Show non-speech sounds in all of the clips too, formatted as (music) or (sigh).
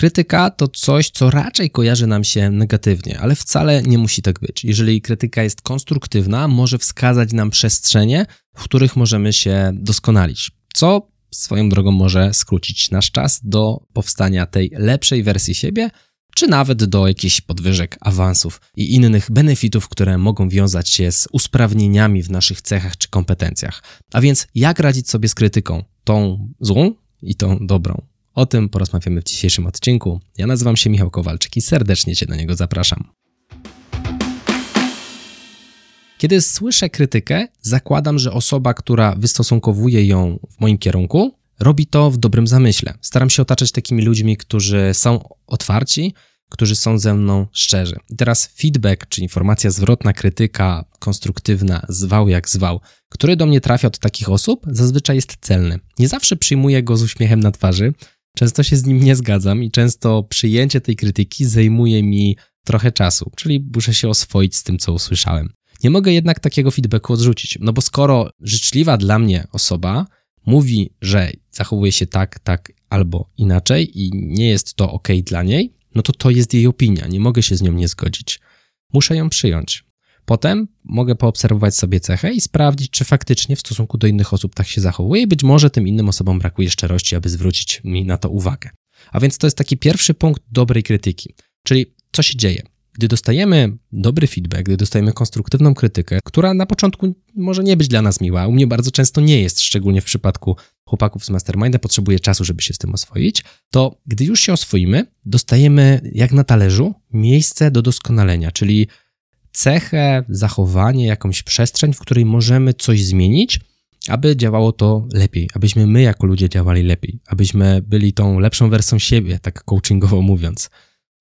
Krytyka to coś, co raczej kojarzy nam się negatywnie, ale wcale nie musi tak być. Jeżeli krytyka jest konstruktywna, może wskazać nam przestrzenie, w których możemy się doskonalić, co swoją drogą może skrócić nasz czas do powstania tej lepszej wersji siebie, czy nawet do jakichś podwyżek, awansów i innych benefitów, które mogą wiązać się z usprawnieniami w naszych cechach czy kompetencjach. A więc jak radzić sobie z krytyką? Tą złą i tą dobrą. O tym porozmawiamy w dzisiejszym odcinku. Ja nazywam się Michał Kowalczyk i serdecznie Cię do niego zapraszam. Kiedy słyszę krytykę, zakładam, że osoba, która wystosunkowuje ją w moim kierunku, robi to w dobrym zamyśle. Staram się otaczać takimi ludźmi, którzy są otwarci, którzy są ze mną szczerzy. I teraz feedback, czy informacja zwrotna, krytyka konstruktywna, zwał jak zwał, który do mnie trafia od takich osób, zazwyczaj jest celny. Nie zawsze przyjmuję go z uśmiechem na twarzy, często się z nim nie zgadzam i często przyjęcie tej krytyki zajmuje mi trochę czasu, czyli muszę się oswoić z tym, co usłyszałem. Nie mogę jednak takiego feedbacku odrzucić, no bo skoro życzliwa dla mnie osoba mówi, że zachowuje się tak, tak albo inaczej i nie jest to ok dla niej, no to to jest jej opinia, nie mogę się z nią nie zgodzić. Muszę ją przyjąć. Potem mogę poobserwować sobie cechę i sprawdzić, czy faktycznie w stosunku do innych osób tak się zachowuje i być może tym innym osobom brakuje szczerości, aby zwrócić mi na to uwagę. A więc to jest taki pierwszy punkt dobrej krytyki. Czyli co się dzieje? Gdy dostajemy dobry feedback, gdy dostajemy konstruktywną krytykę, która na początku może nie być dla nas miła, u mnie bardzo często nie jest, szczególnie w przypadku chłopaków z Masterminda, potrzebuje czasu, żeby się z tym oswoić, to gdy już się oswoimy, dostajemy jak na talerzu miejsce do doskonalenia, czyli cechę, zachowanie, jakąś przestrzeń, w której możemy coś zmienić, aby działało to lepiej, abyśmy my jako ludzie działali lepiej, abyśmy byli tą lepszą wersją siebie, tak coachingowo mówiąc.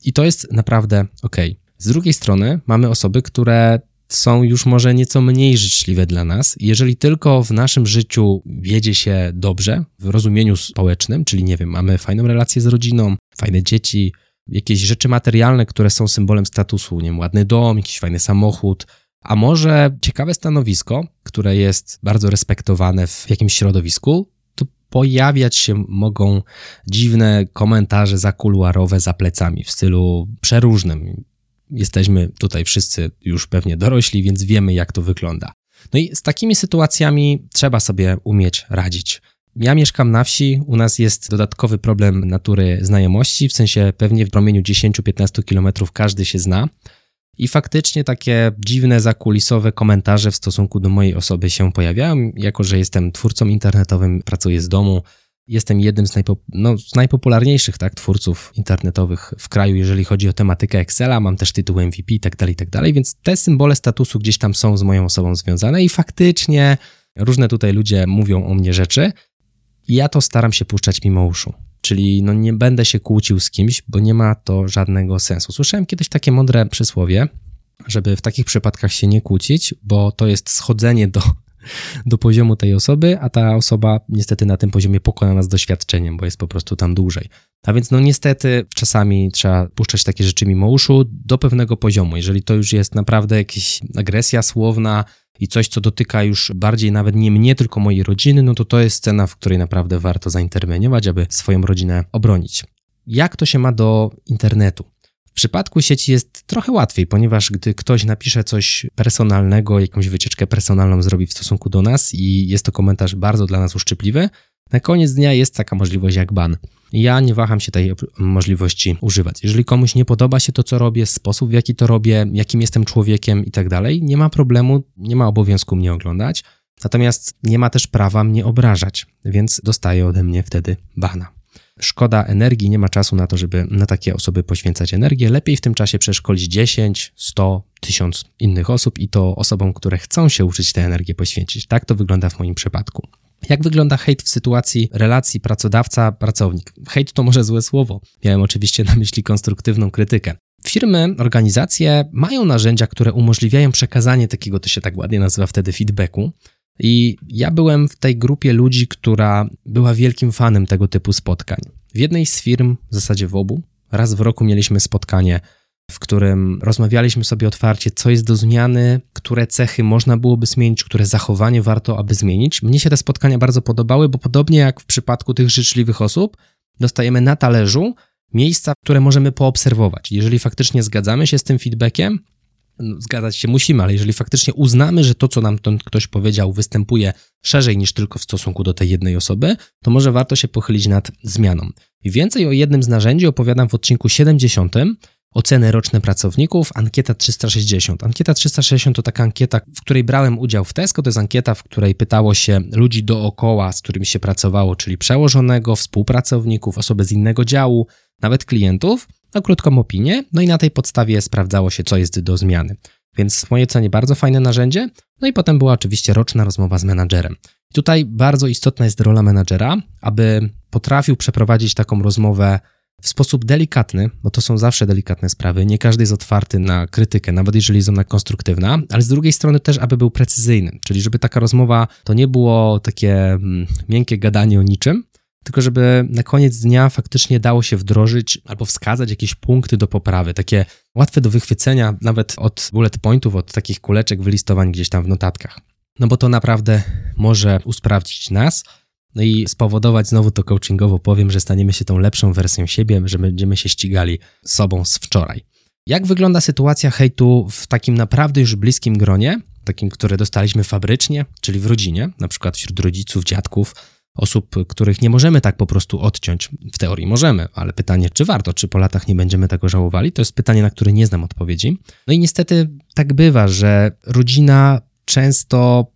I to jest naprawdę ok. Z drugiej strony mamy osoby, które są już może nieco mniej życzliwe dla nas. Jeżeli tylko w naszym życiu wiedzie się dobrze, w rozumieniu społecznym, czyli nie wiem, mamy fajną relację z rodziną, fajne dzieci, jakieś rzeczy materialne, które są symbolem statusu, nie wiem, ładny dom, jakiś fajny samochód, a może ciekawe stanowisko, które jest bardzo respektowane w jakimś środowisku, to pojawiać się mogą dziwne komentarze zakuluarowe za plecami w stylu przeróżnym. Jesteśmy tutaj wszyscy już pewnie dorośli, więc wiemy, jak to wygląda. No i z takimi sytuacjami trzeba sobie umieć radzić. Ja mieszkam na wsi, u nas jest dodatkowy problem natury znajomości, w sensie pewnie w promieniu 10-15 kilometrów każdy się zna. I faktycznie takie dziwne, zakulisowe komentarze w stosunku do mojej osoby się pojawiają, jako że jestem twórcą internetowym, pracuję z domu, jestem jednym z, najpop no, z najpopularniejszych tak, twórców internetowych w kraju, jeżeli chodzi o tematykę Excela, mam też tytuł MVP i tak dalej, i tak więc te symbole statusu gdzieś tam są z moją osobą związane i faktycznie różne tutaj ludzie mówią o mnie rzeczy, ja to staram się puszczać mimo uszu. Czyli no nie będę się kłócił z kimś, bo nie ma to żadnego sensu. Słyszałem kiedyś takie mądre przysłowie, żeby w takich przypadkach się nie kłócić, bo to jest schodzenie do, do poziomu tej osoby, a ta osoba niestety na tym poziomie pokona nas doświadczeniem, bo jest po prostu tam dłużej. A więc no niestety czasami trzeba puszczać takie rzeczy mimo uszu do pewnego poziomu. Jeżeli to już jest naprawdę jakaś agresja słowna, i coś, co dotyka już bardziej nawet nie mnie, tylko mojej rodziny, no to to jest scena, w której naprawdę warto zainterweniować, aby swoją rodzinę obronić. Jak to się ma do internetu? W przypadku sieci jest trochę łatwiej, ponieważ gdy ktoś napisze coś personalnego, jakąś wycieczkę personalną zrobi w stosunku do nas i jest to komentarz bardzo dla nas uszczypliwy, na koniec dnia jest taka możliwość jak ban. Ja nie waham się tej możliwości używać. Jeżeli komuś nie podoba się to, co robię, sposób w jaki to robię, jakim jestem człowiekiem i tak dalej, nie ma problemu, nie ma obowiązku mnie oglądać. Natomiast nie ma też prawa mnie obrażać, więc dostaje ode mnie wtedy bana. Szkoda energii, nie ma czasu na to, żeby na takie osoby poświęcać energię. Lepiej w tym czasie przeszkolić 10, 100, 1000 innych osób i to osobom, które chcą się uczyć tę energię poświęcić. Tak to wygląda w moim przypadku. Jak wygląda hejt w sytuacji relacji pracodawca-pracownik? Hejt to może złe słowo. Miałem oczywiście na myśli konstruktywną krytykę. Firmy, organizacje mają narzędzia, które umożliwiają przekazanie takiego, to się tak ładnie nazywa wtedy, feedbacku. I ja byłem w tej grupie ludzi, która była wielkim fanem tego typu spotkań. W jednej z firm, w zasadzie w obu, raz w roku mieliśmy spotkanie w którym rozmawialiśmy sobie otwarcie, co jest do zmiany, które cechy można byłoby zmienić, które zachowanie warto, aby zmienić. Mnie się te spotkania bardzo podobały, bo podobnie jak w przypadku tych życzliwych osób, dostajemy na talerzu miejsca, które możemy poobserwować. Jeżeli faktycznie zgadzamy się z tym feedbackiem, no, zgadzać się musimy, ale jeżeli faktycznie uznamy, że to, co nam ten ktoś powiedział, występuje szerzej niż tylko w stosunku do tej jednej osoby, to może warto się pochylić nad zmianą. I więcej o jednym z narzędzi opowiadam w odcinku 70. Oceny roczne pracowników, ankieta 360. Ankieta 360 to taka ankieta, w której brałem udział w Tesco. To jest ankieta, w której pytało się ludzi dookoła, z którymi się pracowało, czyli przełożonego, współpracowników, osoby z innego działu, nawet klientów, na krótką opinię, no i na tej podstawie sprawdzało się, co jest do zmiany. Więc w mojej ocenie bardzo fajne narzędzie. No i potem była oczywiście roczna rozmowa z menadżerem. Tutaj bardzo istotna jest rola menadżera, aby potrafił przeprowadzić taką rozmowę w sposób delikatny, bo to są zawsze delikatne sprawy. Nie każdy jest otwarty na krytykę, nawet jeżeli jest ona konstruktywna, ale z drugiej strony też, aby był precyzyjny, czyli żeby taka rozmowa to nie było takie mm, miękkie gadanie o niczym, tylko żeby na koniec dnia faktycznie dało się wdrożyć albo wskazać jakieś punkty do poprawy, takie łatwe do wychwycenia, nawet od bullet pointów, od takich kuleczek wylistowań gdzieś tam w notatkach. No bo to naprawdę może usprawdzić nas, no i spowodować, znowu to coachingowo powiem, że staniemy się tą lepszą wersją siebie, że będziemy się ścigali sobą z wczoraj. Jak wygląda sytuacja hejtu w takim naprawdę już bliskim gronie, takim, które dostaliśmy fabrycznie, czyli w rodzinie, na przykład wśród rodziców, dziadków, osób, których nie możemy tak po prostu odciąć. W teorii możemy, ale pytanie, czy warto, czy po latach nie będziemy tego żałowali, to jest pytanie, na które nie znam odpowiedzi. No i niestety tak bywa, że rodzina często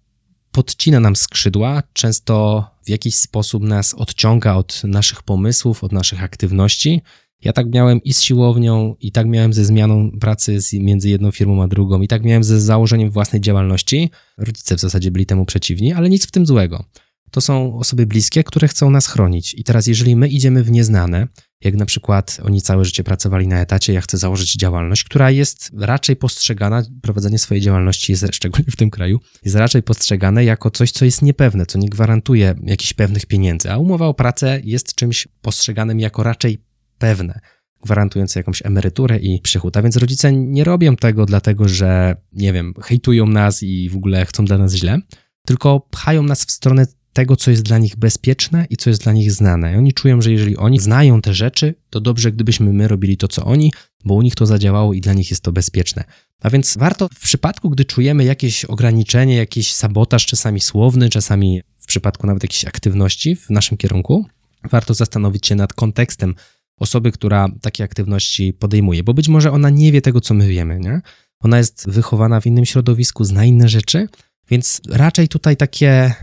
podcina nam skrzydła, często w jakiś sposób nas odciąga od naszych pomysłów, od naszych aktywności. Ja tak miałem i z siłownią, i tak miałem ze zmianą pracy między jedną firmą a drugą, i tak miałem ze założeniem własnej działalności. Rodzice w zasadzie byli temu przeciwni, ale nic w tym złego to są osoby bliskie, które chcą nas chronić. I teraz, jeżeli my idziemy w nieznane, jak na przykład oni całe życie pracowali na etacie, ja chcę założyć działalność, która jest raczej postrzegana, prowadzenie swojej działalności jest (laughs) szczególnie w tym kraju, jest raczej postrzegane jako coś, co jest niepewne, co nie gwarantuje jakichś pewnych pieniędzy, a umowa o pracę jest czymś postrzeganym jako raczej pewne gwarantujące jakąś emeryturę i przychód. A więc rodzice nie robią tego dlatego, że, nie wiem, hejtują nas i w ogóle chcą dla nas źle, tylko pchają nas w stronę tego, co jest dla nich bezpieczne i co jest dla nich znane. I oni czują, że jeżeli oni znają te rzeczy, to dobrze, gdybyśmy my robili to, co oni, bo u nich to zadziałało i dla nich jest to bezpieczne. A więc warto w przypadku, gdy czujemy jakieś ograniczenie, jakiś sabotaż, czasami słowny, czasami w przypadku nawet jakiejś aktywności w naszym kierunku, warto zastanowić się nad kontekstem osoby, która takie aktywności podejmuje, bo być może ona nie wie tego, co my wiemy, nie? Ona jest wychowana w innym środowisku, zna inne rzeczy, więc raczej tutaj takie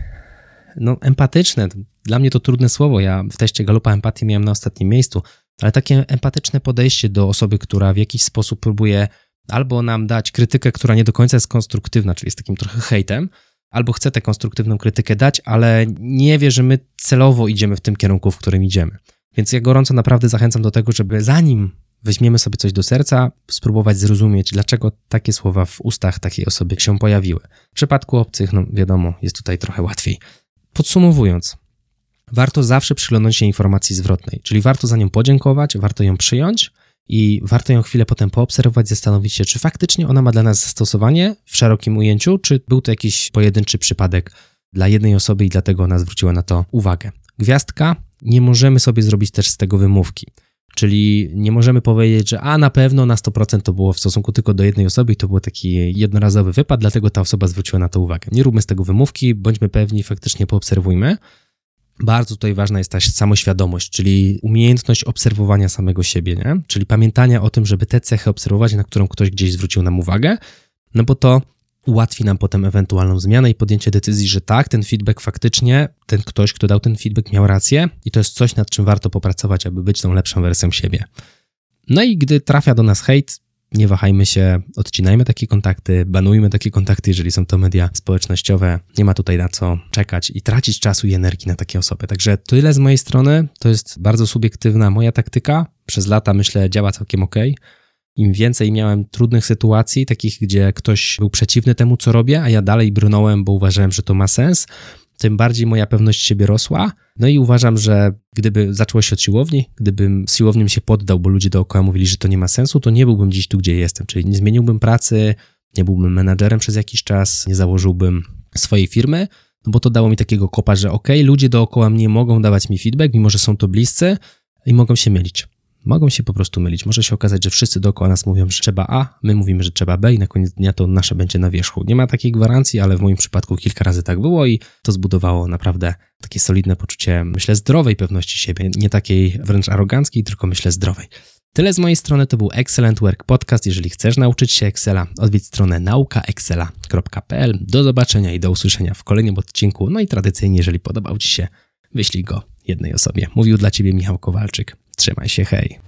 no, empatyczne. Dla mnie to trudne słowo. Ja w teście Galupa empatii miałem na ostatnim miejscu, ale takie empatyczne podejście do osoby, która w jakiś sposób próbuje albo nam dać krytykę, która nie do końca jest konstruktywna, czyli jest takim trochę hejtem, albo chce tę konstruktywną krytykę dać, ale nie wie, że my celowo idziemy w tym kierunku, w którym idziemy. Więc ja gorąco naprawdę zachęcam do tego, żeby zanim weźmiemy sobie coś do serca, spróbować zrozumieć, dlaczego takie słowa w ustach takiej osoby się pojawiły. W przypadku obcych, no wiadomo, jest tutaj trochę łatwiej. Podsumowując, warto zawsze przyglądać się informacji zwrotnej, czyli warto za nią podziękować, warto ją przyjąć i warto ją chwilę potem poobserwować, zastanowić się, czy faktycznie ona ma dla nas zastosowanie w szerokim ujęciu, czy był to jakiś pojedynczy przypadek dla jednej osoby i dlatego ona zwróciła na to uwagę. Gwiazdka, nie możemy sobie zrobić też z tego wymówki. Czyli nie możemy powiedzieć, że a na pewno na 100% to było w stosunku tylko do jednej osoby i to był taki jednorazowy wypad, dlatego ta osoba zwróciła na to uwagę. Nie róbmy z tego wymówki, bądźmy pewni, faktycznie poobserwujmy. Bardzo tutaj ważna jest ta samoświadomość, czyli umiejętność obserwowania samego siebie, nie? czyli pamiętania o tym, żeby te cechy obserwować, na którą ktoś gdzieś zwrócił nam uwagę, no bo to ułatwi nam potem ewentualną zmianę i podjęcie decyzji, że tak, ten feedback faktycznie, ten ktoś, kto dał ten feedback, miał rację i to jest coś, nad czym warto popracować, aby być tą lepszą wersją siebie. No i gdy trafia do nas hejt, nie wahajmy się, odcinajmy takie kontakty, banujmy takie kontakty, jeżeli są to media społecznościowe. Nie ma tutaj na co czekać i tracić czasu i energii na takie osoby. Także tyle z mojej strony. To jest bardzo subiektywna moja taktyka. Przez lata myślę, działa całkiem ok. Im więcej miałem trudnych sytuacji, takich, gdzie ktoś był przeciwny temu, co robię, a ja dalej brnąłem, bo uważałem, że to ma sens, tym bardziej moja pewność siebie rosła. No i uważam, że gdyby zaczęło się od siłowni, gdybym z siłownią się poddał, bo ludzie dookoła mówili, że to nie ma sensu, to nie byłbym dziś tu, gdzie jestem. Czyli nie zmieniłbym pracy, nie byłbym menadżerem przez jakiś czas, nie założyłbym swojej firmy, no bo to dało mi takiego kopa, że ok, ludzie dookoła mnie mogą dawać mi feedback, mimo że są to bliscy i mogą się mylić. Mogą się po prostu mylić. Może się okazać, że wszyscy dookoła nas mówią, że trzeba A, my mówimy, że trzeba B i na koniec dnia to nasze będzie na wierzchu. Nie ma takiej gwarancji, ale w moim przypadku kilka razy tak było i to zbudowało naprawdę takie solidne poczucie, myślę, zdrowej pewności siebie. Nie takiej wręcz aroganckiej, tylko myślę zdrowej. Tyle z mojej strony, to był Excellent Work Podcast. Jeżeli chcesz nauczyć się Excela, odwiedź stronę naukaexcela.pl. Do zobaczenia i do usłyszenia w kolejnym odcinku. No i tradycyjnie, jeżeli podobał Ci się, wyślij go jednej osobie. Mówił dla Ciebie Michał Kowalczyk. Trzymaj się, hej.